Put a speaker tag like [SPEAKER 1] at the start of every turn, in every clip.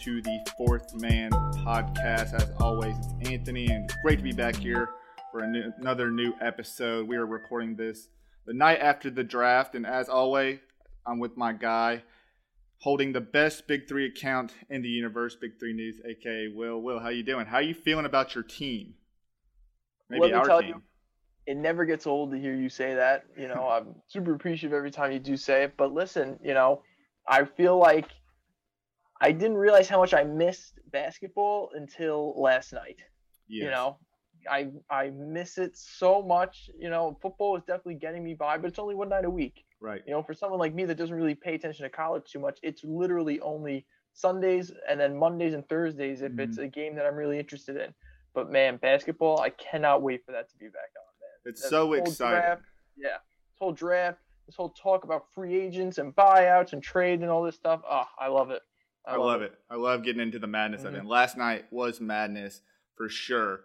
[SPEAKER 1] Into the Fourth Man podcast. As always, it's Anthony, and it's great to be back here for new, another new episode. We are recording this the night after the draft, and as always, I'm with my guy holding the best Big Three account in the universe, Big Three News, aka Will. Will, how you doing? How are you feeling about your team? Maybe
[SPEAKER 2] Let me
[SPEAKER 1] our
[SPEAKER 2] tell
[SPEAKER 1] team.
[SPEAKER 2] you, it never gets old to hear you say that. You know, I'm super appreciative every time you do say it. But listen, you know, I feel like I didn't realize how much I missed basketball until last night.
[SPEAKER 1] Yes.
[SPEAKER 2] You know, I I miss it so much. You know, football is definitely getting me by, but it's only one night a week.
[SPEAKER 1] right?
[SPEAKER 2] You know, for someone like me that doesn't really pay attention to college too much, it's literally only Sundays and then Mondays and Thursdays if it's mm-hmm. a game that I'm really interested in. But man, basketball, I cannot wait for that to be back on, man.
[SPEAKER 1] It's
[SPEAKER 2] That
[SPEAKER 1] so exciting.
[SPEAKER 2] Draft, yeah, this whole draft, this whole talk about free agents and buyouts and trade and all this stuff. Oh, I love it.
[SPEAKER 1] I love it. I love getting into the madness of it. And last night was madness for sure.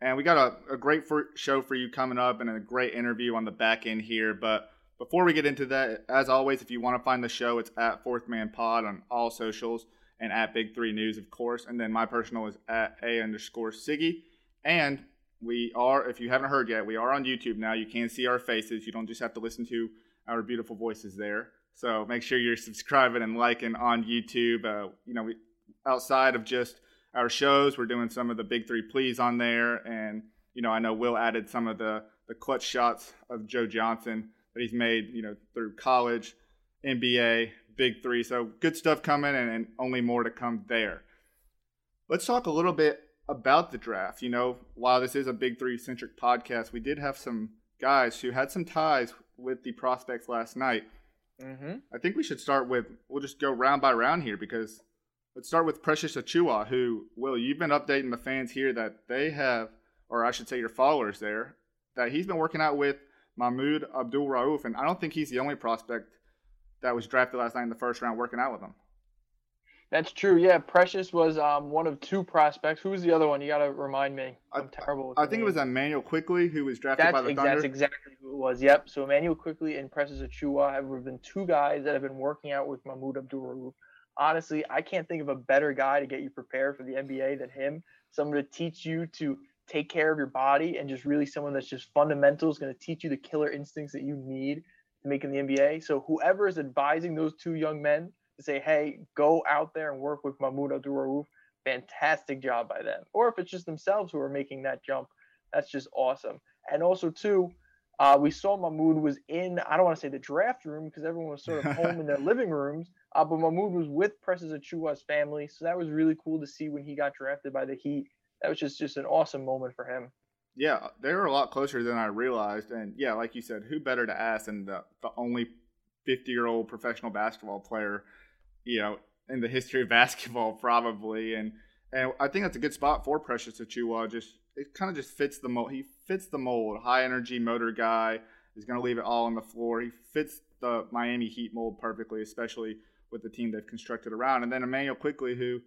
[SPEAKER 1] And we got a, a great for, show for you coming up and a great interview on the back end here. But before we get into that, as always, if you want to find the show, it's at Fourth Man Pod on all socials and at Big Three News, of course. And then my personal is at A underscore Siggy. And we are, if you haven't heard yet, we are on YouTube now. You can see our faces. You don't just have to listen to our beautiful voices there. So make sure you're subscribing and liking on YouTube. Uh, you know, we, outside of just our shows, we're doing some of the big three pleas on there, and you know, I know Will added some of the the clutch shots of Joe Johnson that he's made, you know, through college, NBA, big three. So good stuff coming, and, and only more to come there. Let's talk a little bit about the draft. You know, while this is a big three centric podcast, we did have some guys who had some ties with the prospects last night.
[SPEAKER 2] Mm-hmm.
[SPEAKER 1] I think we should start with we'll just go round by round here because let's start with Precious Achiuwa, who Will you've been updating the fans here that they have, or I should say your followers there, that he's been working out with Mahmoud Abdul Rauf, and I don't think he's the only prospect that was drafted last night in the first round working out with him.
[SPEAKER 2] That's true. Yeah, Precious was um, one of two prospects. Who was the other one? You got to remind me.
[SPEAKER 1] I-
[SPEAKER 2] I'm terrible. With
[SPEAKER 1] I think it was. Immanuel Quickley who was drafted
[SPEAKER 2] That's,
[SPEAKER 1] by the
[SPEAKER 2] ex-
[SPEAKER 1] Thunder.
[SPEAKER 2] that's exactly who it was. Yep. So Immanuel Quickley and Precious Achiuwa have been two guys that have been working out with Mahmoud Abdul Rauf. Honestly, I can't think of a better guy to get you prepared for the NBA than him. Someone to teach you to take care of your body and just really someone that's just fundamental is going to teach you the killer instincts that you need to make in the NBA. So whoever is advising those two young men to say, hey, go out there and work with Mahmoud Abdul Rauf, fantastic job by them. Or if it's just themselves who are making that jump, that's just awesome. And also, too, uh, we saw Mahmoud was in, I don't want to say the draft room because everyone was sort of home in their living rooms, uh, but Mahmoud was with Precious Achiuwa's family. So that was really cool to see when he got drafted by the Heat. That was just, just an awesome moment for him.
[SPEAKER 1] Yeah, they were a lot closer than I realized. And yeah, like you said, who better to ask than the, the only 50 year old professional basketball player, you know, in the history of basketball, probably. And and I think that's a good spot for Precious Achiuwa. Just it kind of just fits the mold. He fits the mold. High energy motor guy is going to leave it all on the floor. He fits the Miami Heat mold perfectly, especially with the team they've constructed around. And then Immanuel Quickley, who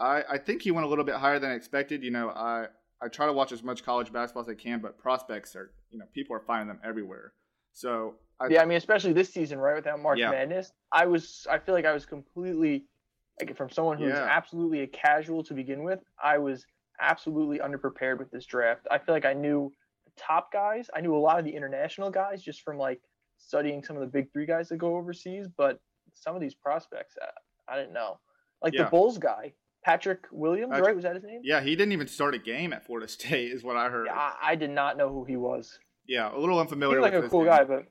[SPEAKER 1] I, I think he went a little bit higher than I expected. You know, I I try to watch as much college basketball as I can, but prospects are, you know, people are finding them everywhere. So I,
[SPEAKER 2] Yeah, I mean, especially this season, right? Without March
[SPEAKER 1] Yeah.
[SPEAKER 2] Madness, I was, I feel like I was completely, like, from someone who's
[SPEAKER 1] Yeah.
[SPEAKER 2] absolutely a casual to begin with, I was absolutely underprepared with this draft. I feel like I knew the top guys, I knew a lot of the international guys just from like studying some of the big three guys that go overseas, but some of these prospects, I, I didn't know. Like
[SPEAKER 1] Yeah.
[SPEAKER 2] the Bulls guy, Patrick Williams,
[SPEAKER 1] Patrick-
[SPEAKER 2] right? Was that his name?
[SPEAKER 1] yeah, he didn't even start a game at Florida State, is what I heard.
[SPEAKER 2] Yeah, I, I did not know who he was.
[SPEAKER 1] Yeah, a little unfamiliar.
[SPEAKER 2] Like a cool
[SPEAKER 1] game.
[SPEAKER 2] guy, but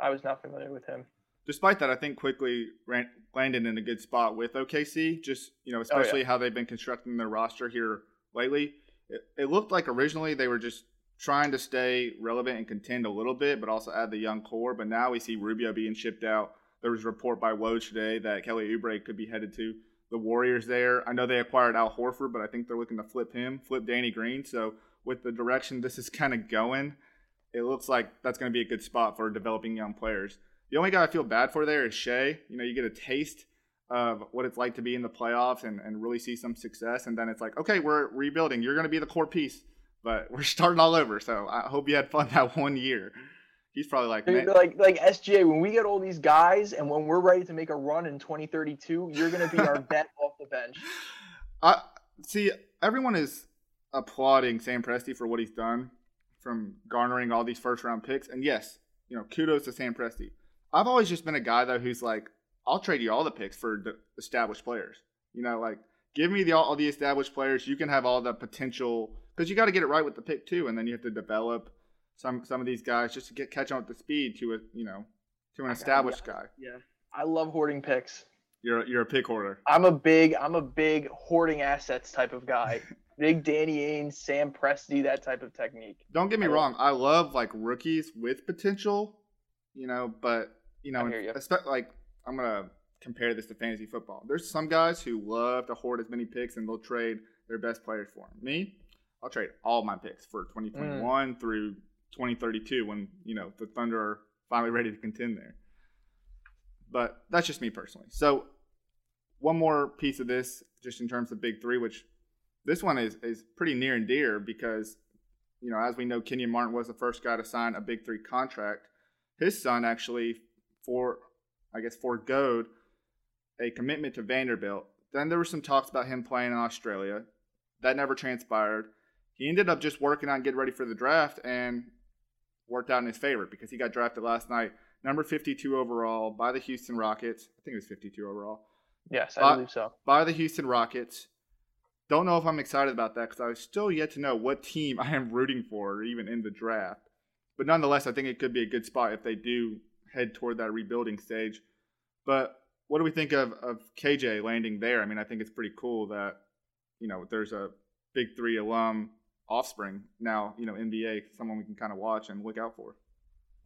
[SPEAKER 2] I was not familiar with him.
[SPEAKER 1] Despite that, I think quickly ran, landed in a good spot with OKC. Just you know,
[SPEAKER 2] Oh, yeah.
[SPEAKER 1] especially how they've been constructing their roster here lately. It, it looked like originally they were just trying to stay relevant and contend a little bit, but also add the young core. But now we see Rubio being shipped out. There was a report by Woj today that Kelly Oubre could be headed to the Warriors there. I know they acquired Al Horford, but I think they're looking to flip him, flip Danny Green. So with the direction this is kind of going, it looks like that's going to be a good spot for developing young players. The only guy I feel bad for there is Shai. You know, you get a taste of what it's like to be in the playoffs and, and really see some success, and then it's like, okay, we're rebuilding. You're going to be the core piece, but we're starting all over. So I hope you had fun that one year. He's probably like,
[SPEAKER 2] Dude, like like SGA. When we get all these guys, and when we're ready to make a run in 2032, you're going to be our bet off the bench.
[SPEAKER 1] I see. Everyone is applauding Sam Presti for what he's done from garnering all these first round picks, and yes, you know, kudos to Sam Presti. I've always just been a guy though who's like, I'll trade you all the picks for the established players. You know, like give me the all, all the established players. You can have all the potential because you got to get it right with the pick too, and then you have to develop some some of these guys just to get catch on with the speed to a you know to an established
[SPEAKER 2] yeah.
[SPEAKER 1] guy.
[SPEAKER 2] Yeah, I love hoarding picks.
[SPEAKER 1] You're you're a pick hoarder.
[SPEAKER 2] I'm a big I'm a big hoarding assets type of guy. big Danny Ainge, Sam Presti, that type of technique.
[SPEAKER 1] Don't get me
[SPEAKER 2] I
[SPEAKER 1] wrong. I love like rookies with potential, you know, but you know,
[SPEAKER 2] I hear you.
[SPEAKER 1] like I'm gonna compare this to fantasy football. There's some guys who love to hoard as many picks and they'll trade their best players for them. Me, I'll trade all my picks for 2021
[SPEAKER 2] Mm.
[SPEAKER 1] through 2032 when you know the Thunder are finally ready to contend there. But that's just me personally. So one more piece of this, just in terms of big three, which this one is is pretty near and dear because you know as we know, Kenyon Martin was the first guy to sign a big three contract. His son actually for I guess foregoed a commitment to Vanderbilt. Then there were some talks about him playing in Australia. That never transpired. He ended up just working on getting ready for the draft and worked out in his favor because he got drafted last night, number 52 overall by the Houston Rockets. I think it was 52 overall
[SPEAKER 2] Yes, I
[SPEAKER 1] Uh,
[SPEAKER 2] believe so.
[SPEAKER 1] by the Houston Rockets. Don't know if I'm excited about that because I still yet to know what team I am rooting for, even in the draft. But nonetheless, I think it could be a good spot if they do head toward that rebuilding stage. But what do we think of, of KJ landing there? I mean, I think it's pretty cool that, you know, there's a big three alum offspring now, you know, NBA, someone we can kind of watch and look out for.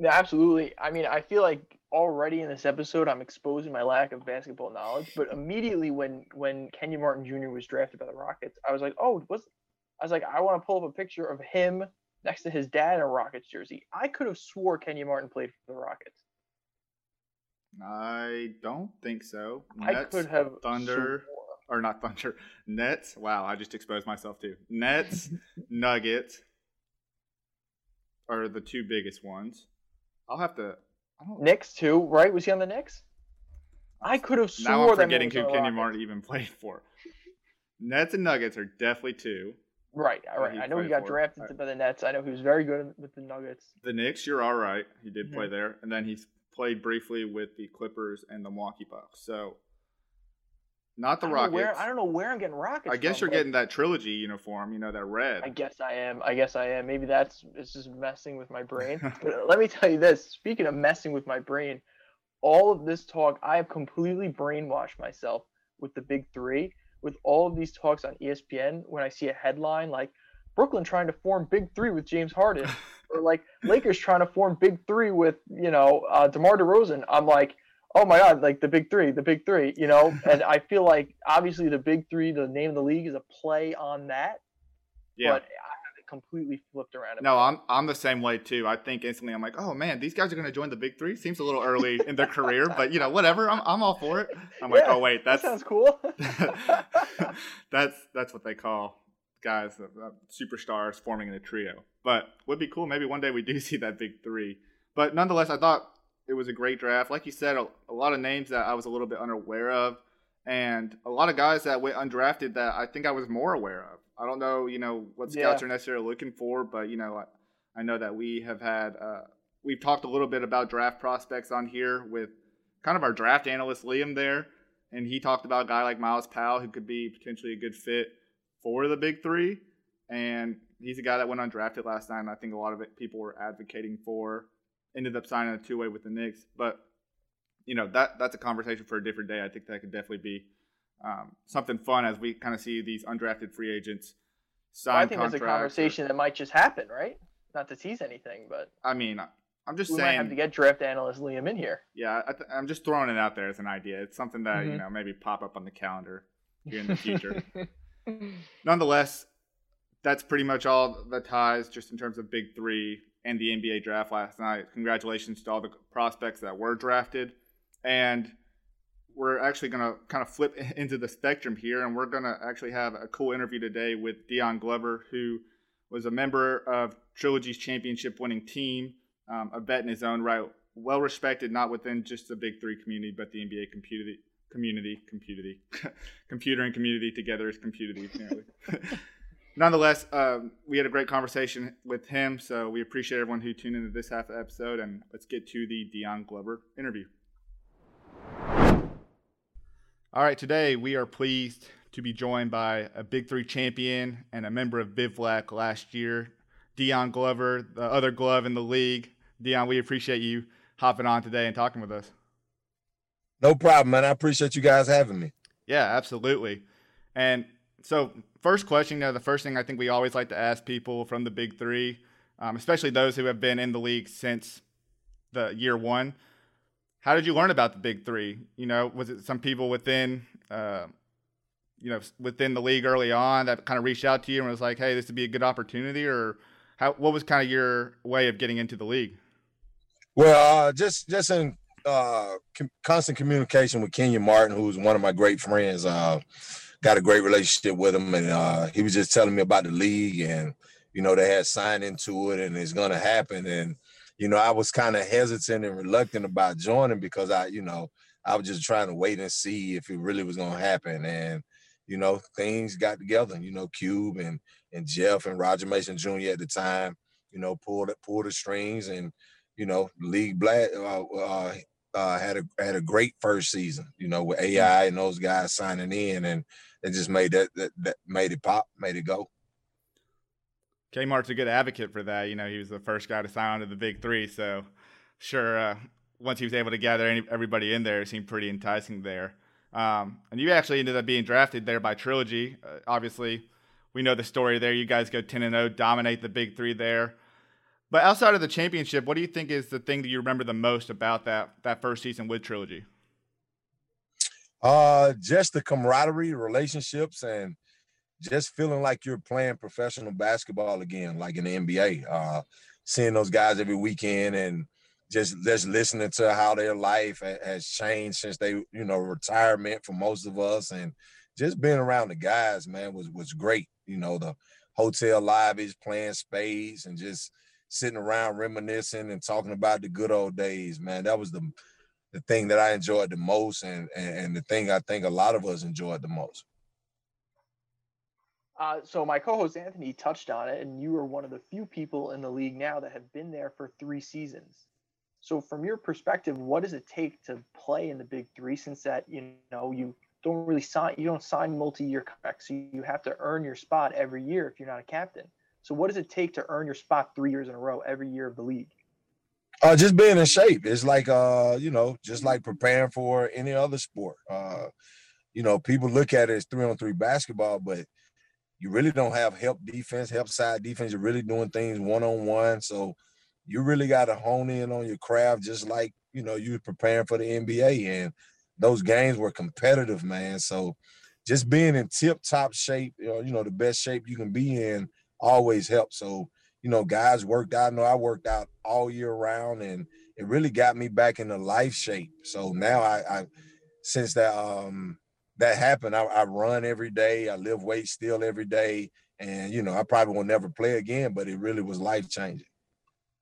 [SPEAKER 2] Yeah, absolutely. I mean, I feel like already in this episode I'm exposing my lack of basketball knowledge. But immediately when when Kenyon Martin Jr. was drafted by the Rockets, I was like, oh, was I was like, I want to pull up a picture of him next to his dad in a Rockets jersey. I could have swore Kenyon Martin played for the Rockets.
[SPEAKER 1] I don't think so.
[SPEAKER 2] I could have
[SPEAKER 1] Thunder.
[SPEAKER 2] swore.
[SPEAKER 1] or not Thunder, Nets. Wow, I just exposed myself too. Nets, Nuggets are the two biggest ones. I'll have to. I don't.
[SPEAKER 2] Knicks too, right? Was he on the Knicks? I could have swore
[SPEAKER 1] now I'm forgetting who
[SPEAKER 2] on
[SPEAKER 1] Kenyon Martin even played for. Nets and Nuggets are definitely two.
[SPEAKER 2] Right, all right. I know he got
[SPEAKER 1] for.
[SPEAKER 2] drafted
[SPEAKER 1] Alright.
[SPEAKER 2] by the Nets. I know he was very good with the Nuggets.
[SPEAKER 1] The Knicks, you're all right. He did play
[SPEAKER 2] Mhm.
[SPEAKER 1] there, and then he's played briefly with the Clippers and the Milwaukee Bucks. So, not the
[SPEAKER 2] I
[SPEAKER 1] Rockets.
[SPEAKER 2] where- I don't know where I'm getting Rockets.
[SPEAKER 1] I guess
[SPEAKER 2] from,
[SPEAKER 1] you're getting that trilogy uniform. You know that red.
[SPEAKER 2] I guess I am. I guess I am. Maybe that's it's just messing with my brain. but let me tell you this. Speaking of messing with my brain, all of this talk, I have completely brainwashed myself with the big three. With all of these talks on ESPN, when I see a headline like Brooklyn trying to form big three with James Harden, or like Lakers trying to form big three with you know uh, DeMar DeRozan, I'm like, oh my god, like the big three, the big three, you know. and I feel like obviously the big three, the name of the league is a play on that
[SPEAKER 1] yeah.
[SPEAKER 2] but I have it completely flipped around.
[SPEAKER 1] No, I'm I'm the same way too. I think instantly I'm like, oh man, these guys are gonna join the big three. Seems a little early in their career, but you know, whatever. I'm I'm all for it. I'm like,
[SPEAKER 2] Yeah,
[SPEAKER 1] oh wait,
[SPEAKER 2] that
[SPEAKER 1] that's
[SPEAKER 2] sounds cool.
[SPEAKER 1] that's that's what they call guys, uh, uh, superstars forming in a trio. But would be cool. Maybe one day we do see that big three. But nonetheless, I thought it was a great draft. Like you said, a, a lot of names that I was a little bit unaware of, and a lot of guys that went undrafted that I think I was more aware of. I don't know, you know, what scouts
[SPEAKER 2] Yeah.
[SPEAKER 1] are necessarily looking for, but you know, I, I know that we have had uh, we've talked a little bit about draft prospects on here with kind of our draft analyst Liam there, and he talked about a guy like Miles Powell who could be potentially a good fit for the big three, and he's a guy that went undrafted last night, and I think a lot of it people were advocating for. Ended up signing a two way with the Knicks, but you know that that's a conversation for a different day. I think that could definitely be um, something fun as we kind of see these undrafted free agents sign
[SPEAKER 2] Well, I think there's a
[SPEAKER 1] or-
[SPEAKER 2] conversation that might just happen, right? Not to tease anything, but
[SPEAKER 1] I mean, I'm just
[SPEAKER 2] we
[SPEAKER 1] saying.
[SPEAKER 2] might have to get draft analyst Liam in here.
[SPEAKER 1] Yeah, I th- I'm just throwing it out there as an idea. It's something that you
[SPEAKER 2] Mhm.
[SPEAKER 1] know maybe pop up on the calendar. here in the future. Nonetheless, that's pretty much all the ties just in terms of big three and the NBA draft last night. Congratulations to all the prospects that were drafted. And we're actually going to kind of flip into the spectrum here, and we're going to actually have a cool interview today with Dion Glover, who was a member of Trilogy's championship winning team, um, a vet in his own right, well respected not within just the Big Three community, but the NBA community, community, community, computer and community together is community. Apparently. Nonetheless, um, we had a great conversation with him, so we appreciate everyone who tuned into this half of the episode, and let's get to the Dion Glover interview. All right, today we are pleased to be joined by a Big Three champion and a member of Bivouac last year, Dion Glover, the other glove in the league. Dion, we appreciate you hopping on today and talking with us.
[SPEAKER 3] No problem, man. I appreciate you guys having me.
[SPEAKER 1] Yeah, absolutely. And so, first question, you know, the first thing I think we always like to ask people from the Big Three, um, especially those who have been in the league since the year one how did you learn about the big three? You know, was it some people within, uh, you know, within the league early on that kind of reached out to you and was like, "Hey, this would be a good opportunity," or how? What was kind of your way of getting into the league?
[SPEAKER 3] Well, uh, just just in uh, com- constant communication with Kenyon Martin, who's one of my great friends. Uh, got a great relationship with him, and uh, he was just telling me about the league, and you know, they had signed into it, and it's going to happen, and you know, I was kind of hesitant and reluctant about joining because I, you know, I was just trying to wait and see if it really was going to happen. And, you know, things got together, you know, Cube and, and Jeff and Roger Mason Jr. at the time, you know, pulled, pulled the strings and, you know, League Black uh, uh, uh, had a had a great first season, you know, with AI and those guys signing in, and it just made that that, that made it pop, made it go.
[SPEAKER 1] Kmart's a good advocate for that. You know, he was the first guy to sign on to the Big Three, so sure. Uh, once he was able to gather any, everybody in there, it seemed pretty enticing there. Um, and you actually ended up being drafted there by Trilogy. Uh, obviously, we know the story there. You guys go 10 and 0, dominate the Big Three there. But outside of the championship, what do you think is the thing that you remember the most about that that first season with Trilogy?
[SPEAKER 3] Uh, just the camaraderie, relationships, and just feeling like you're playing professional basketball again, like in the NBA. Uh, seeing those guys every weekend and just just listening to how their life has changed since they, you know, retirement for most of us, and just being around the guys, man, was was great. You know, the hotel lobbies, playing spades, and just sitting around reminiscing and talking about the good old days, man. That was the the thing that I enjoyed the most, and and, and the thing I think a lot of us enjoyed the most.
[SPEAKER 2] Uh, so my co-host Anthony touched on it, and you are one of the few people in the league now that have been there for three seasons. So from your perspective, what does it take to play in the Big Three? Since that you know you don't really sign, you don't sign multi-year contracts, so you have to earn your spot every year if you're not a captain. So what does it take to earn your spot three years in a row every year of the league?
[SPEAKER 3] Uh, just being in shape. It's like uh, you know, just like preparing for any other sport. Uh, you know, people look at it as three on three basketball, but you really don't have help defense, help side defense. You're really doing things one on one. So you really got to hone in on your craft, just like you know you were preparing for the NBA. And those games were competitive, man. So just being in tip top shape, you know, you know, the best shape you can be in always helps. So you know, guys worked out. I know I worked out all year round, and it really got me back into life shape. So now I, I since that um that happened. I, I run every day. I live weight still every day. And, you know, I probably will never play again, but it really was life changing.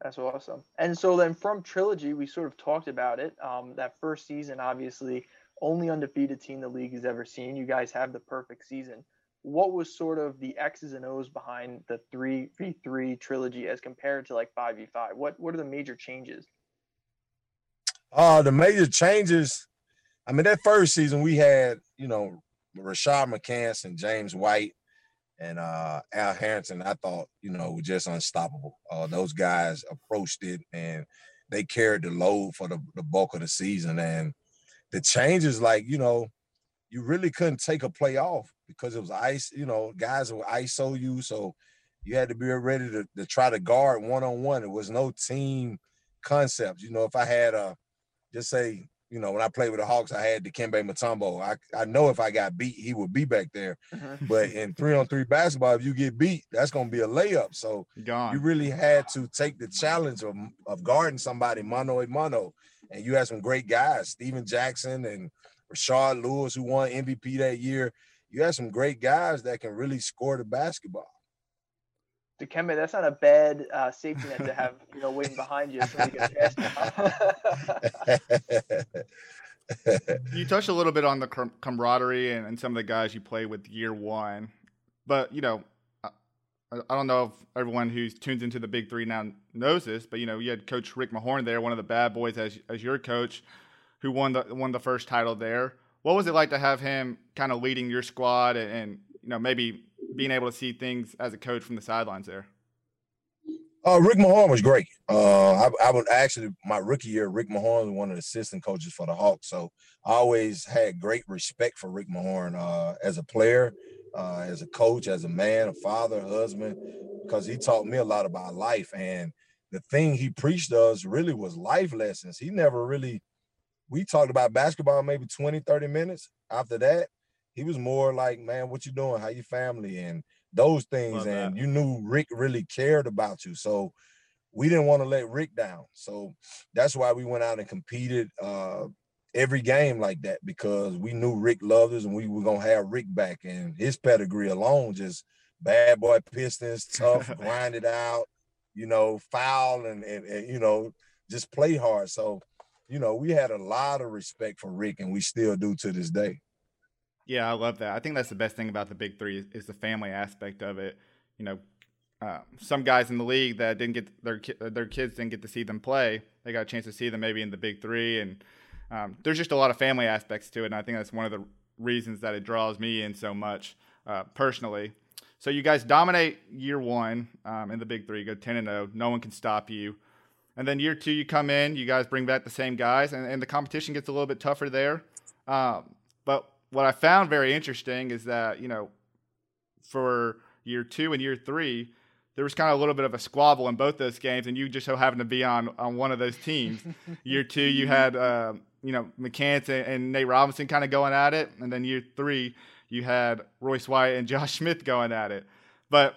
[SPEAKER 2] That's awesome. And so then from Trilogy, we sort of talked about it. Um, that first season, obviously, only undefeated team the league has ever seen. You guys have the perfect season. What was sort of the X's and O's behind the three v three trilogy as compared to like five v five? What what are the major changes?
[SPEAKER 3] Uh the major changes I mean, that first season we had, you know, Rashad McCants and James White and uh, Al Harrington. I thought, you know, were just unstoppable. Uh, those guys approached it and they carried the load for the, the bulk of the season. And the changes, like, you know, you really couldn't take a play off because it was ice, you know, guys would ISO you. So you had to be ready to, to try to guard one on one. It was no team concept. You know, if I had a, just say you know, when I played with the Hawks, I had Dikembe Mutombo. I, I know if I got beat, he would be back there. Mm-hmm. But in three on three basketball, if you get beat, that's gonna be a layup. So Gone. you really had to take the challenge of, of guarding somebody mano a mano. And you had some great guys, Stephen Jackson and Rashard Lewis, who won MVP that year. You had some great guys that can really score the basketball.
[SPEAKER 2] Dikembe, that's not a bad uh, safety net to have, you know, waiting behind you.
[SPEAKER 1] you touched a little bit on the camaraderie and, and, some of the guys you played with year one, but you know, I, I don't know if everyone who tunes into the Big Three now knows this, but you know, you had Coach Rick Mahorn there, one of the bad boys as as your coach, who won the won the first title there. What was it like to have him kind of leading your squad and, you know maybe being able to see things as a coach from the sidelines there?
[SPEAKER 3] Uh, Rick Mahorn was great. Uh, I, I, would actually my rookie year, Rick Mahorn was one of the assistant coaches for the Hawks, so I always had great respect for Rick Mahorn uh, as a player, uh, as a coach, as a man, a father, husband, because he taught me a lot about life. And the thing he preached us really was life lessons. He never really. We talked about basketball maybe 20, 30 minutes. After that, he was more like, man, what you doing? How your family? And those things. and you knew Rick really cared about you. So we didn't want to let Rick down. So that's why we went out and competed uh, every game like that because we knew Rick loved us and we were gonna have Rick back. And his pedigree alone, just bad boy Pistons, tough, grind it out, you know, foul and, and, and you know, just play hard. So, you know, we had a lot of respect for Rick and we still do to this day.
[SPEAKER 1] Yeah, I love that. I think that's the best thing about the Big Three is, the family aspect of it. You know, uh, some guys in the league that didn't get their their kids didn't get to see them play. They got a chance to see them maybe in the Big Three, and um, there's just a lot of family aspects to it. And I think that's one of the reasons that it draws me in so much uh, personally. So you guys dominate year one um, in the Big Three, go ten and zero. Oh. No one can stop you. And then year two, you come in, you guys bring back the same guys, and, and the competition gets a little bit tougher there. Um, but what I found very interesting is that, you know, for year two and year three, there was kind of a little bit of a squabble in both those games, and you just so happened to be on on one of those teams. year two, you had uh, you know McCants and, and, Nate Robinson kind of going at it, and then year three, you had Royce White and Josh Smith going at it. But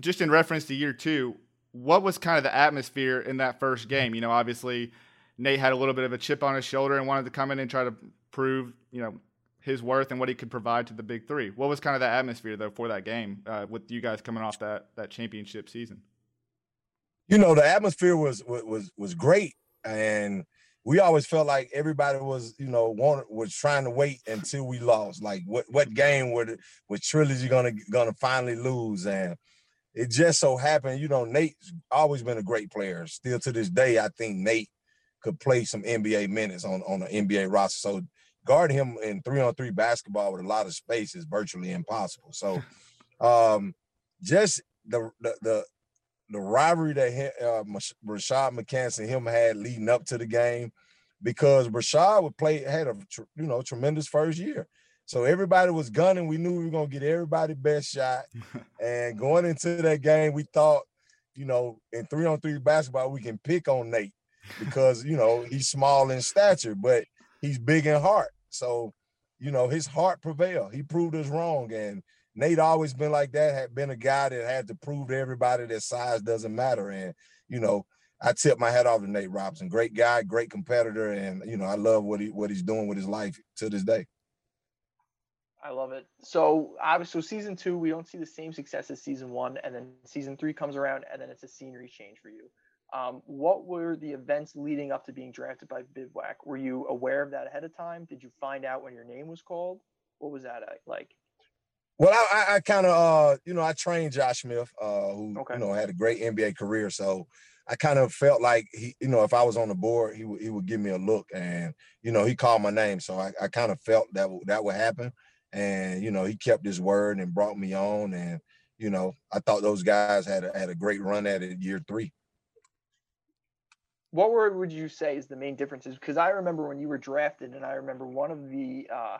[SPEAKER 1] just in reference to year two, what was kind of the atmosphere in that first game? You know, obviously Nate had a little bit of a chip on his shoulder and wanted to come in and try to prove you know his worth and what he could provide to the big three. What was kind of the atmosphere though for that game uh, with you guys coming off that that championship season?
[SPEAKER 3] You know, the atmosphere was was was great, and we always felt like everybody was you know wanted, was trying to wait until we lost. Like what what game would was Trilogy gonna gonna finally lose and. It just so happened, you know, Nate's always been a great player. Still to this day, I think Nate could play some NBA minutes on, on an NBA roster. So guarding him in three on three basketball with a lot of space is virtually impossible. So, um, just the the the, the rivalry that uh, Rashad McCants and him had leading up to the game, because Rashad would play had a you know tremendous first year. So everybody was gunning. We knew we were gonna get everybody best shot. and going into that game, we thought, you know, in three on three basketball, we can pick on Nate because you know he's small in stature, but he's big in heart. So, you know, his heart prevailed. He proved us wrong. And Nate always been like that, had been a guy that had to prove to everybody that size doesn't matter. And, you know, I tip my hat off to Nate Robinson. Great guy, great competitor, and you know, I love what he what he's doing with his life to this day.
[SPEAKER 2] I love it. So obviously, season two, we don't see the same success as season one, and then season three comes around, and then it's a scenery change for you. Um, what were the events leading up to being drafted by Bivouac? Were you aware of that ahead of time? Did you find out when your name was called? What was that uh, like?
[SPEAKER 3] Well, I, I kind of, uh, you know, I trained Josh Smith, uh, who okay. you know had a great NBA career. So I kind of felt like he, you know, if I was on the board, he would he would give me a look, and you know, he called my name. So I, I kind of felt that that would happen, and you know, he kept his word and brought me on, and you know, I thought those guys had a, had a great run at it year three
[SPEAKER 2] what word would you say is the main differences? Because I remember when you were drafted, and I remember one of the uh,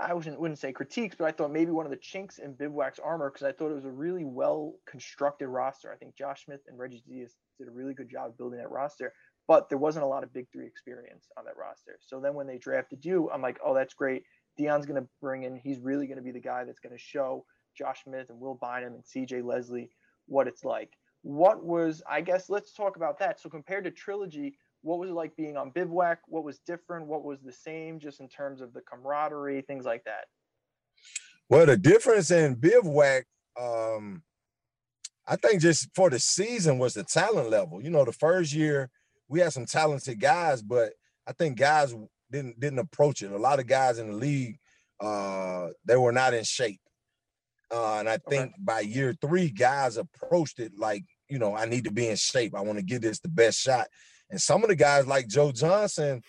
[SPEAKER 2] I wouldn't, wouldn't say critiques, but I thought maybe one of the chinks in Bivouac's armor because I thought it was a really well constructed roster. I think Josh Smith and Reggie Theus did a really good job building that roster. but there wasn't a lot of big three experience on that roster. So then when they drafted you, I'm like, oh, that's great. Dion's going to bring in, he's really going to be the guy that's going to show Josh Smith and Will Bynum and CJ Leslie what it's like. What was, I guess, let's talk about that. So compared to Trilogy, what was it like being on Bivouac? What was different? What was the same just in terms of the camaraderie, things like that?
[SPEAKER 3] Well, the difference in Bivouac, um, I think just for the season was the talent level. You know, the first year we had some talented guys, but I think guys didn't didn't approach it. A lot of guys in the league, uh, they were not in shape. Uh, and I think okay. by year three, guys approached it like, you know, I need to be in shape. I want to give this the best shot. And some of the guys like Joe Johnson,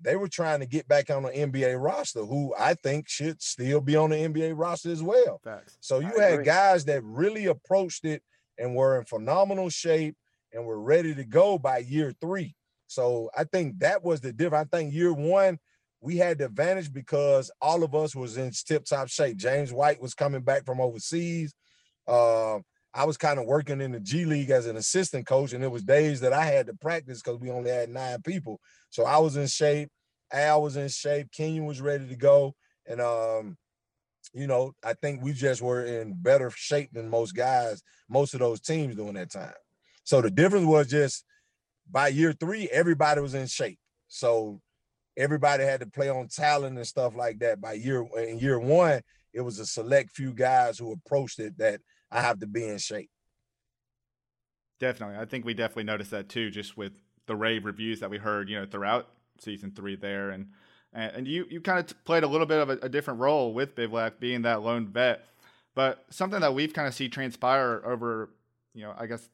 [SPEAKER 3] they were trying to get back on the NBA roster, who I think should still be on the NBA roster as well. Facts. So you I had agree. guys that really approached it and were in phenomenal shape and were ready to go by year three. So I think that was the difference. I think year one, we had the advantage because all of us was in tip-top shape. James White was coming back from overseas. Uh, I was kind of working in the G League as an assistant coach, and it was days that I had to practice because we only had nine people. So I was in shape. Al was in shape. Kenyon was ready to go, and um, you know, I think we just were in better shape than most guys, most of those teams during that time. So the difference was just by year three, everybody was in shape. So everybody had to play on talent and stuff like that. By year in year one, it was a select few guys who approached it that I have to be in shape.
[SPEAKER 1] Definitely. I think we definitely noticed that too, just with the rave reviews that we heard, you know, throughout season three there. And and, you you kind of played a little bit of a, a different role with Bivouac being that lone vet. But something that we've kind of see transpire over, you know, I guess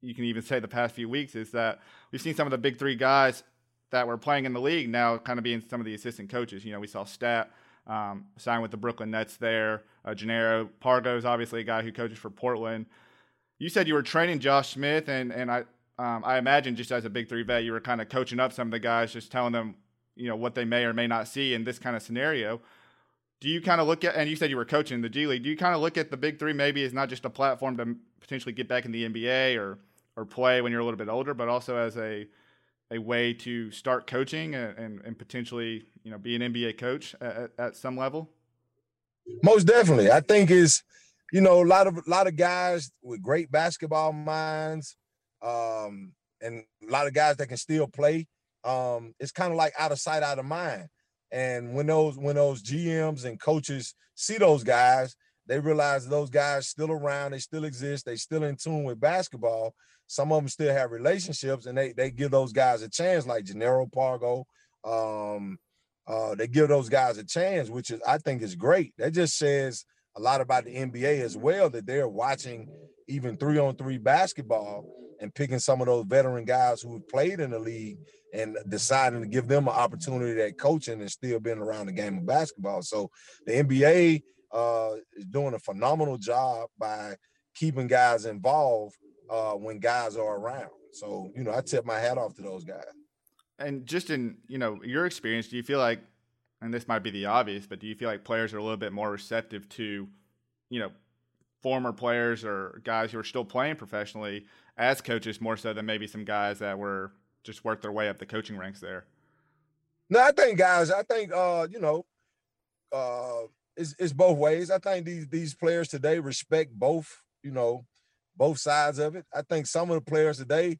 [SPEAKER 1] you can even say the past few weeks is that we've seen some of the big three guys that were playing in the league now kind of being some of the assistant coaches. You know, we saw Stat um, sign with the Brooklyn Nets there. Uh, Jannero Pargo is obviously a guy who coaches for Portland. You said you were training Josh Smith, and and I um, I imagine just as a big three vet, you were kind of coaching up some of the guys, just telling them you know what they may or may not see in this kind of scenario. Do you kind of look at, and you said you were coaching the G League. Do you kind of look at the big three maybe as not just a platform to potentially get back in the NBA or or play when you're a little bit older, but also as a a way to start coaching and, and, and potentially you know be an NBA coach at, at, some level?
[SPEAKER 3] Most definitely, I think is you know a lot of a lot of guys with great basketball minds, um, and a lot of guys that can still play. Um, it's kind of like out of sight, out of mind. And when those when those GMs and coaches see those guys, they realize those guys still around, they still exist, they still in tune with basketball. Some of them still have relationships, and they they give those guys a chance, like Jannero Pargo. Um, uh, they give those guys a chance, which is I think is great. That just says a lot about the NBA as well that they're watching even three on three basketball and picking some of those veteran guys who have played in the league and deciding to give them an opportunity at coaching and still being around the game of basketball. So the NBA uh, is doing a phenomenal job by keeping guys involved uh, when guys are around. So, you know, I tip my hat off to those guys.
[SPEAKER 1] And just in, you know, your experience, do you feel like, and this might be the obvious, but do you feel like players are a little bit more receptive to, you know, former players or guys who are still playing professionally as coaches more so than maybe some guys that were just worked their way up the coaching ranks there?
[SPEAKER 3] No, I think guys, I think uh, you know, uh it's, it's both ways. I think these these players today respect both, you know, both sides of it. I think some of the players today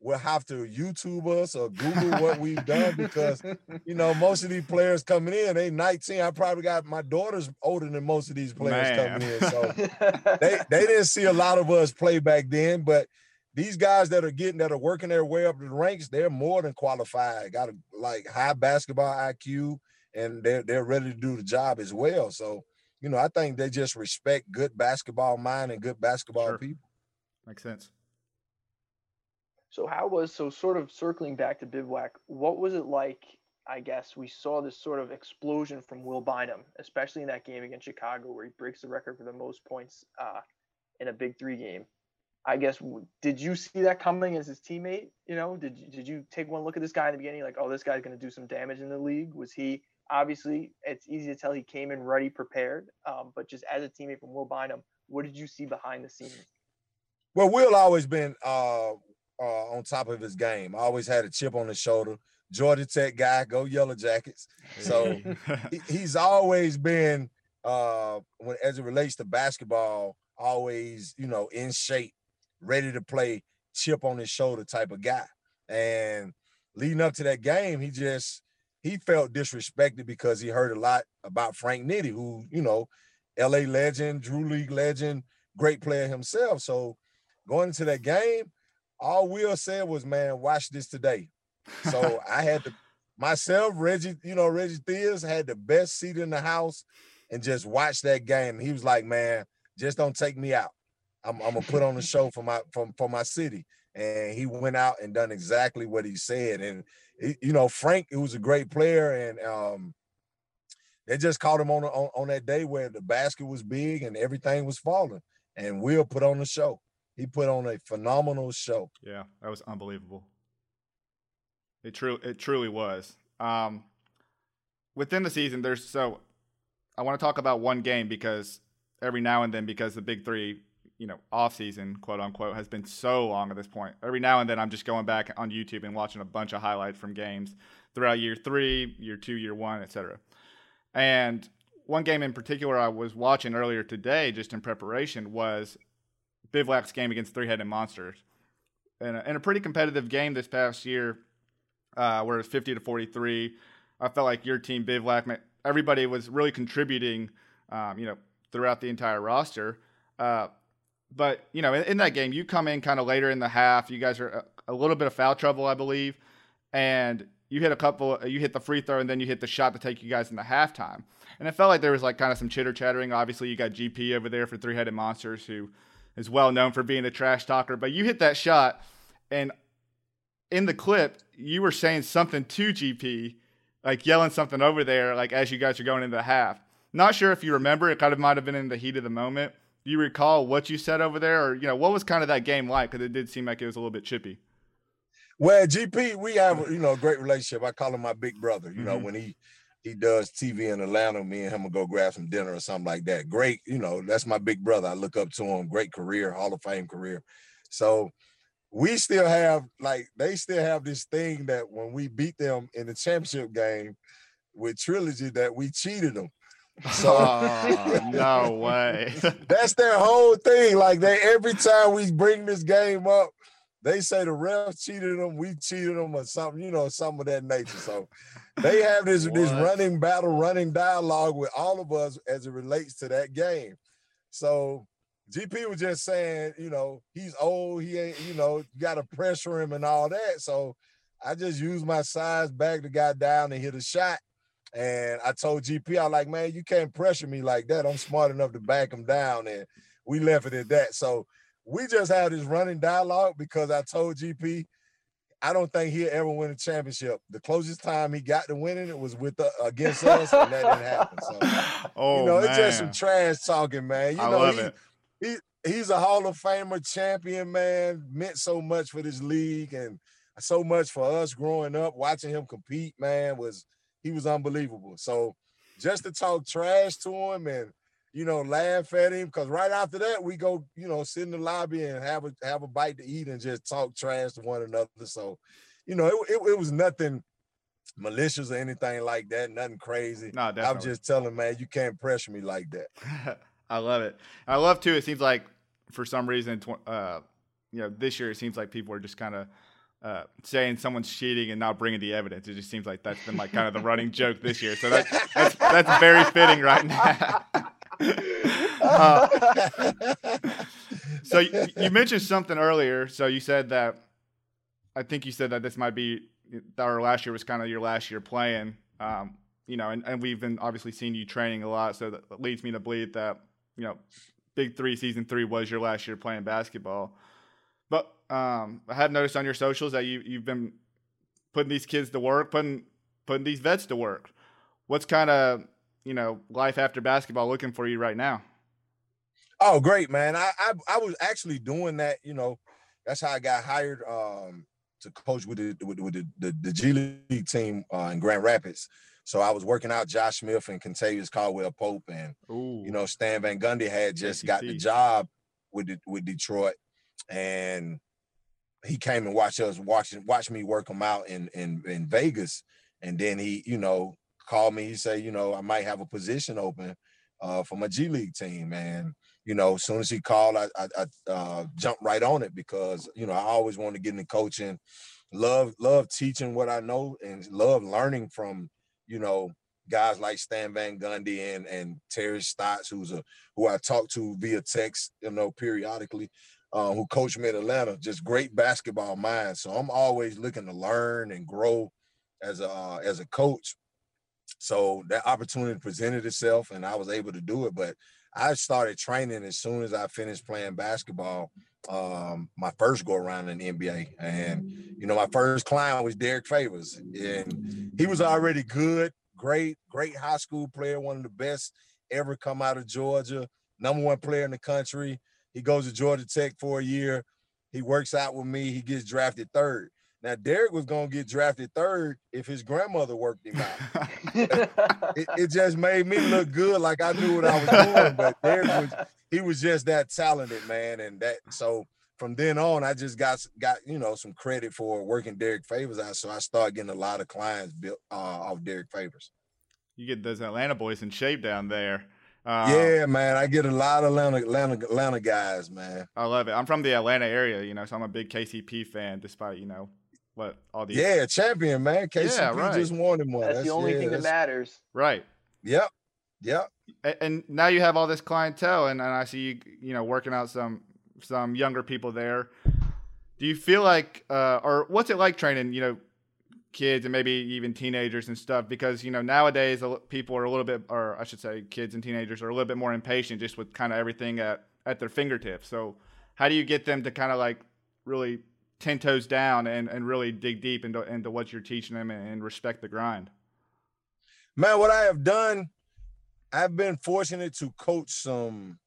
[SPEAKER 3] will have to YouTube us or Google what we've done because you know most of these players coming in, they 19. I probably got my daughter's older than most of these players Man. coming in. So they they didn't see a lot of us play back then, but these guys that are getting that are working their way up the ranks, they're more than qualified. Got a like high basketball IQ and they're they're ready to do the job as well. So, you know, I think they just respect good basketball mind and good basketball sure. people.
[SPEAKER 1] Makes sense.
[SPEAKER 2] So how was so sort of circling back to bivouac? What was it like? I guess we saw this sort of explosion from Will Bynum, especially in that game against Chicago, where he breaks the record for the most points uh, in a Big Three game. I guess did you see that coming as his teammate? You know, did you, did you take one look at this guy in the beginning, like, oh, this guy's going to do some damage in the league? Was he obviously? It's easy to tell he came in ready, prepared, um, but just as a teammate from Will Bynum, what did you see behind the scenes?
[SPEAKER 3] Well, Will always been uh, uh, on top of his game. Always had a chip on his shoulder. Georgia Tech guy, go Yellow Jackets. So he, he's always been uh, when as it relates to basketball, always you know in shape, ready to play, chip on his shoulder type of guy. And leading up to that game, he just he felt disrespected because he heard a lot about Frank Nitti, who you know, L.A. legend, Drew League legend, great player himself. So going into that game, all Will said was, "Man, watch this today." So I had to myself, Reggie, you know, Reggie Theus had the best seat in the house and just watch that game. He was like, "Man, just don't take me out. I'm, I'm gonna put on the show for my for, for my city." And he went out and done exactly what he said. And you know, Frank, who was a great player, and um, they just caught him on, on on that day where the basket was big and everything was falling. And Will put on the show. He put on a phenomenal show.
[SPEAKER 1] Yeah, that was unbelievable. It truly, it truly was. Um, within the season, there's so I want to talk about one game because every now and then, because the big three, you know, off season, quote unquote, has been so long at this point. Every now and then, I'm just going back on YouTube and watching a bunch of highlights from games throughout year three, year two, year one, etc. And one game in particular I was watching earlier today, just in preparation, was Bivouac's game against Three Headed Monsters. In a, in a pretty competitive game this past year, uh, where it's 50 to 43. I felt like your team, Bivouac, everybody was really contributing, um, you know, throughout the entire roster. Uh, but you know, in, in, that game, you come in kind of later in the half. You guys are a, a, little bit of foul trouble, I believe, and you hit a couple. You hit the free throw, and then you hit the shot to take you guys in into halftime. And it felt like there was like kind of some chitter chattering. Obviously, you got GP over there for Three Headed Monsters, who is well known for being a trash talker. But you hit that shot, and in the clip, you were saying something to GP, like yelling something over there, like as you guys are going into the half. Not sure if you remember. It kind of might have been in the heat of the moment. Do you recall what you said over there, or you know, what was kind of that game like? Because it did seem like it was a little bit chippy.
[SPEAKER 3] Well, GP, we have you know a great relationship. I call him my big brother. You mm-hmm. know, when he he does TV in Atlanta, me and him will go grab some dinner or something like that. Great, you know, that's my big brother. I look up to him. Great career, Hall of Fame career. So we still have like they still have this thing that when we beat them in the championship game with trilogy that we cheated them.
[SPEAKER 1] So oh, no way.
[SPEAKER 3] that's their whole thing. Like they every time we bring this game up, they say the refs cheated them, we cheated them, or something, you know, some of that nature. So they have this this running battle, running dialogue with all of us as it relates to that game. So GP was just saying, you know, he's old, he ain't, you know, you got to pressure him and all that. So I just used my size, back the guy down and hit a shot. And I told GP, I like, man, you can't pressure me like that. I'm smart enough to back him down. And we left it at that. So we just had this running dialogue because I told GP, I don't think he'll ever win a championship. The closest time he got to winning it was with the, against us, and that didn't happen. So, oh, you know, man. it's just some trash talking, man. You I know, he, he he's a Hall of Famer champion, man. Meant so much for this league and so much for us growing up. Watching him compete, man, was he was unbelievable. So just to talk trash to him and you know laugh at him, because right after that we go, you know, sit in the lobby and have a have a bite to eat and just talk trash to one another. So, you know, it, it, it was nothing malicious or anything like that, nothing crazy. No, definitely. I'm just telling man, you can't pressure me like that.
[SPEAKER 1] I love it. I love too. It seems like for some reason, uh, you know, this year it seems like people are just kind of uh, saying someone's cheating and not bringing the evidence. It just seems like that's been like kind of the running joke this year. So that's that's, that's very fitting right now. uh, so you, you, mentioned something earlier. So you said that I think you said that this might be our last year was kind of your last year playing. Um, you know, and, and we've been obviously seeing you training a lot, so that leads me to believe that you know, Big Three season three was your last year playing basketball. But um, I have noticed on your socials that you you've been putting these kids to work, putting putting these vets to work. What's kind of you know life after basketball looking for you right now?
[SPEAKER 3] Oh, great, man! I I, I was actually doing that. You know, that's how I got hired um, to coach with the with, with the, the, the G League team uh, in Grand Rapids. So I was working out Josh Smith and Kentavious Caldwell Pope, and Ooh. you know Stan Van Gundy had just got the job with the, with Detroit, and he came and watched us watching watch me work him out in in in Vegas, and then he you know called me. He said, you know, I might have a position open uh, for my G League team, and you know, as soon as he called, I, I, I uh, jumped right on it because you know I always wanted to get into coaching, love love teaching what I know, and love learning from you know guys like Stan Van Gundy and and Terry Stotts, who's a who I talk to via text, you know, periodically, um, who coached me in Atlanta. Just great basketball minds. So I'm always looking to learn and grow as a uh, as a coach. So that opportunity presented itself, and I was able to do it. But I started training as soon as I finished playing basketball. Um, my first go around in the NBA, and you know, my first client was Derrick Favors, and he was already good great, great high school player, one of the best ever come out of Georgia, number one player in the country. He goes to Georgia Tech for a year. He works out with me. He gets drafted third. Now Derrick was gonna get drafted third if his grandmother worked him out. it, it, just made me look good, like I knew what I was doing. But Derrick was he was just that talented, man. And that so from then on, I just got got you know some credit for working Derrick Favors out. So I started getting a lot of clients built uh, off Derrick Favors.
[SPEAKER 1] You get those Atlanta boys in shape down there.
[SPEAKER 3] Uh, yeah, man, I get a lot of Atlanta, Atlanta, Atlanta guys, man.
[SPEAKER 1] I love it. I'm from the Atlanta area, you know, so I'm a big KCP fan, despite you know what all these.
[SPEAKER 3] Yeah, champion, man. KCP yeah, right. just wanted one.
[SPEAKER 2] That's, that's the only yeah, thing that matters.
[SPEAKER 1] Right.
[SPEAKER 3] Yep. Yep.
[SPEAKER 1] And, and now you have all this clientele, and, and I see you, you know, working out some some younger people there. Do you feel like, uh, or what's it like training, you know, kids and maybe even teenagers and stuff? Because you know nowadays people are a little bit, or I should say, kids and teenagers are a little bit more impatient just with kind of everything at at their fingertips. So how do you get them to kind of like really ten toes down and, and really dig deep into into what you're teaching them and, and respect the grind?
[SPEAKER 3] Man, what I have done, I've been fortunate to coach some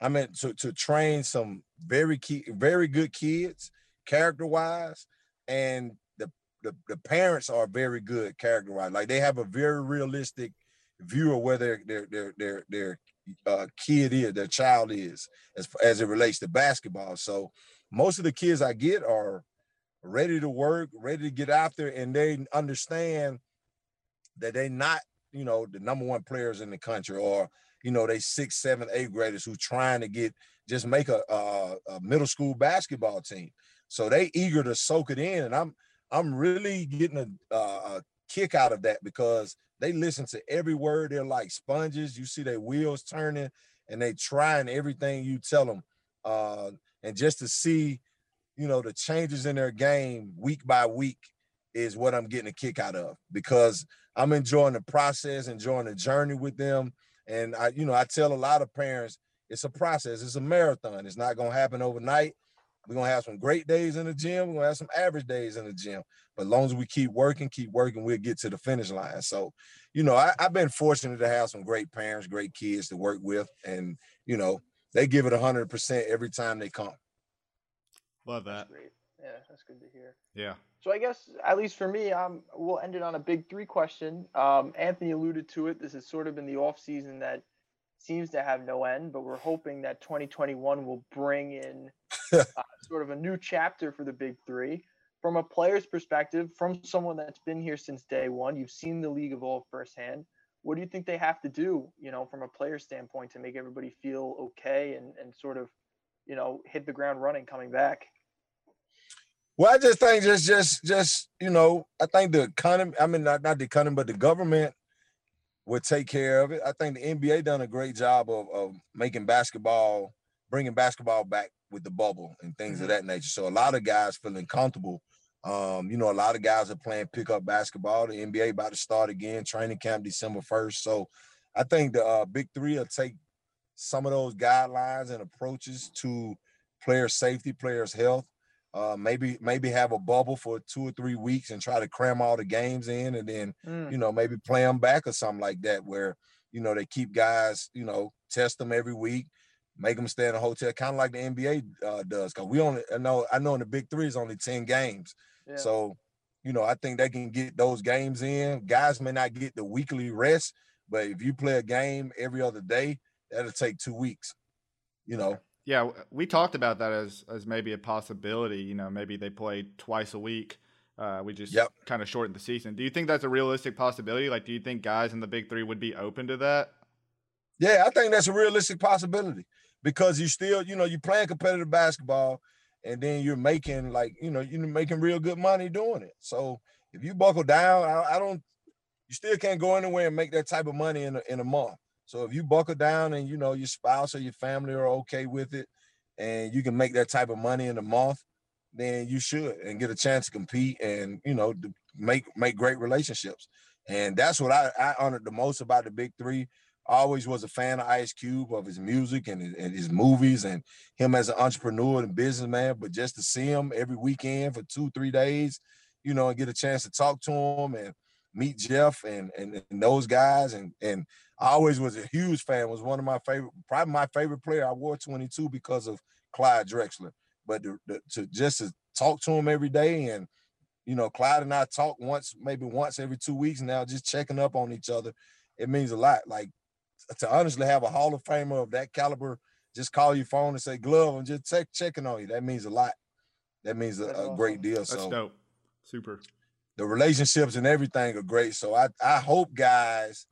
[SPEAKER 3] I mean, to to train some very key, very good kids, character wise, and the, the the parents are very good character wise. Like they have a very realistic view of where their their their their their uh, kid is, their child is, as as it relates to basketball. So most of the kids I get are ready to work, ready to get out there, and they understand that they're not you know the number one players in the country or you know, they six, seven, eight graders who trying to get just make a, a, a middle school basketball team. So they eager to soak it in, and I'm I'm really getting a, a kick out of that because they listen to every word. They're like sponges. You see their wheels turning, and they trying everything you tell them. Uh, and just to see, you know, the changes in their game week by week is what I'm getting a kick out of because I'm enjoying the process, enjoying the journey with them, and I, you know, I tell a lot of parents, it's a process, it's a marathon. It's not gonna happen overnight. We're gonna have some great days in the gym, we're gonna have some average days in the gym. But as long as we keep working, keep working, we'll get to the finish line. So, you know, I, have been fortunate to have some great parents, great kids to work with, and you know, they give it hundred percent every time they come.
[SPEAKER 1] Love that.
[SPEAKER 2] That's yeah, that's good to hear.
[SPEAKER 1] Yeah.
[SPEAKER 2] So I guess at least for me, um, we'll end it on a big three question. Um, Anthony alluded to it. This has sort of been the off season that seems to have no end, but we're hoping that 2021 will bring in uh, sort of a new chapter for the big three. From a player's perspective, from someone that's been here since day one, you've seen the league evolve firsthand. What do you think they have to do, you know, from a player standpoint to make everybody feel okay and, and sort of, you know, hit the ground running coming back?
[SPEAKER 3] Well, I just think just just just you know, I think the economy. I mean, not not the economy, but the government would take care of it. I think the NBA done a great job of of making basketball, bringing basketball back with the bubble and things mm-hmm. of that nature. So a lot of guys feeling comfortable. Um, you know, a lot of guys are playing pickup basketball. The NBA about to start again, training camp December first. So I think the uh, big three will take some of those guidelines and approaches to player safety, players' health uh, maybe maybe have a bubble for two or three weeks and try to cram all the games in, and then mm. you know maybe play them back or something like that, where you know they keep guys, you know, test them every week, make them stay in a hotel, kind of like the NBA uh, does. Cause we only I know I know in the Big Three is only ten games, yeah. so you know I think they can get those games in. Guys may not get the weekly rest, but if you play a game every other day, that'll take two weeks. You know,
[SPEAKER 1] yeah, we talked about that as as maybe a possibility. You know, maybe they play twice a week. Uh, we just
[SPEAKER 3] Yep.
[SPEAKER 1] kind of shortened the season. Do you think that's a realistic possibility? Like, do you think guys in the Big Three would be open to that?
[SPEAKER 3] Yeah, I think that's a realistic possibility because you still, you know, you're playing competitive basketball and then you're making like, you know, you're making real good money doing it. So if you buckle down, I, I don't, you still can't go anywhere and make that type of money in a, in a month. So if you buckle down and, you know, your spouse or your family are okay with it and you can make that type of money in a month, then you should and get a chance to compete and, you know, make, make great relationships. And that's what I, I honored the most about the big three Always was a fan of Ice Cube, of his music and his, and his movies, and him as an entrepreneur and businessman. But just to see him every weekend for two, three days, you know, and get a chance to talk to him and meet Jeff and and, and those guys, and and I always was a huge fan. Was one of my favorite, probably my favorite player. I wore 22 because of Clyde Drexler. But to, to just to talk to him every day and you know, Clyde and I talk once, maybe once every two weeks now, just checking up on each other. It means a lot. Like to honestly have a Hall of Famer of that caliber just call your phone and say glove and just check checking on you. That means a lot. That means a, a great deal.
[SPEAKER 1] That's
[SPEAKER 3] so
[SPEAKER 1] dope. Super.
[SPEAKER 3] the relationships and everything are great. So I I hope guys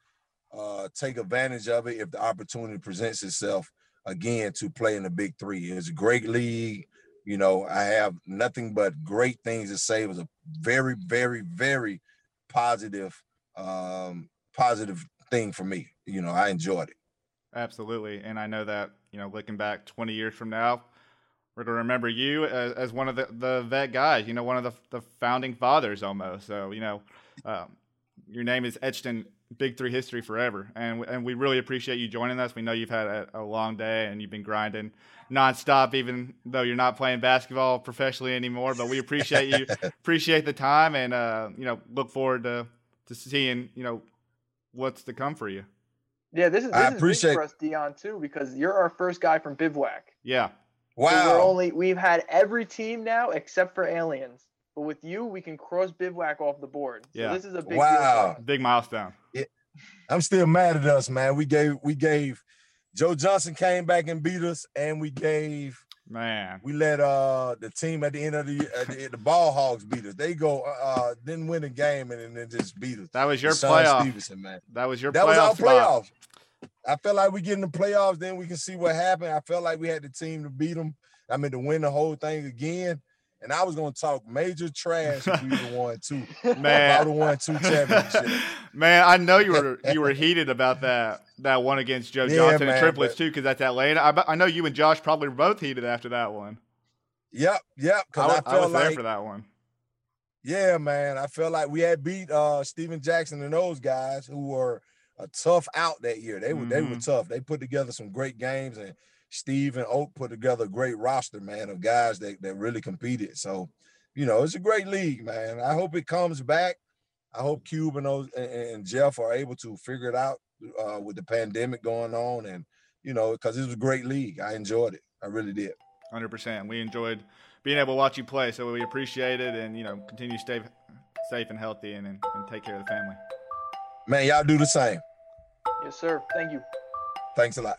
[SPEAKER 3] uh take advantage of it if the opportunity presents itself again to play in the big three. It's a great league. You know, I have nothing but great things to say. It was a very, very, very positive, um, positive thing for me. You know, I enjoyed it.
[SPEAKER 1] Absolutely. And I know that, you know, looking back 20 years from now, we're going to remember you as, as one of the, the vet guys, you know, one of the, the founding fathers almost. So, you know, um, your name is etched in Big Three history forever. And, and we really appreciate you joining us. We know you've had a, a long day and you've been grinding nonstop, even though you're not playing basketball professionally anymore. But we appreciate you, appreciate the time, and, uh, you know, look forward to, to seeing, you know, what's to come for you.
[SPEAKER 2] Yeah, this is
[SPEAKER 3] I
[SPEAKER 2] this is
[SPEAKER 3] appreciate-
[SPEAKER 2] big for us, Dion, too, because you're our first guy from Bivouac.
[SPEAKER 1] Yeah.
[SPEAKER 2] So we're
[SPEAKER 3] Wow.
[SPEAKER 2] only we've had every team now except for aliens. But with you, we can cross Bivouac off the board. So
[SPEAKER 1] Yeah.
[SPEAKER 2] this is a big.
[SPEAKER 3] Wow.
[SPEAKER 1] Big milestone. Yeah.
[SPEAKER 3] I'm still mad at us, man. We gave we gave Joe Johnson came back and beat us, and we gave
[SPEAKER 1] Man.
[SPEAKER 3] we let uh the team at the end of the at the, the ball hogs beat us. They go uh didn't win a game and, then just beat us.
[SPEAKER 1] That was your playoff.
[SPEAKER 3] Stevenson, man.
[SPEAKER 1] That was your
[SPEAKER 3] That was
[SPEAKER 1] playoff
[SPEAKER 3] our
[SPEAKER 1] spot.
[SPEAKER 3] playoffs. I felt like we get in the playoffs, then we can see what happened. I felt like we had the team to beat them. I mean to win the whole thing again. And I was gonna talk major trash if we would have won two. If I would
[SPEAKER 1] Man.
[SPEAKER 3] have won two championships.
[SPEAKER 1] Man, I know you were you were heated about that that one against Joe
[SPEAKER 3] Yeah,
[SPEAKER 1] Johnson and triplets
[SPEAKER 3] but-
[SPEAKER 1] too, because that's Atlanta. I, I know you and Josh probably were both heated after that one.
[SPEAKER 3] Yep, yep.
[SPEAKER 1] I,
[SPEAKER 3] Because I,
[SPEAKER 1] I
[SPEAKER 3] felt
[SPEAKER 1] was there for that one.
[SPEAKER 3] Yeah, man. I felt like we had beat uh Stephen Jackson and those guys who were a tough out that year. They were they were
[SPEAKER 1] Mhm.
[SPEAKER 3] tough. They put together some great games and Steve and Oak put together a great roster, man, of guys that, that really competed. So, you know, it's a great league, man. I hope it comes back. I hope Cube and those and, and Jeff are able to figure it out uh, with the pandemic going on, and you know, because it was a great league. I enjoyed it. I really did.
[SPEAKER 1] Hundred percent. We enjoyed being able to watch you play, so we appreciate it, and you know, continue to stay safe and healthy, and, and, and take care of the family.
[SPEAKER 3] Man, y'all do the same.
[SPEAKER 2] Yes, sir. Thank you.
[SPEAKER 3] Thanks a lot.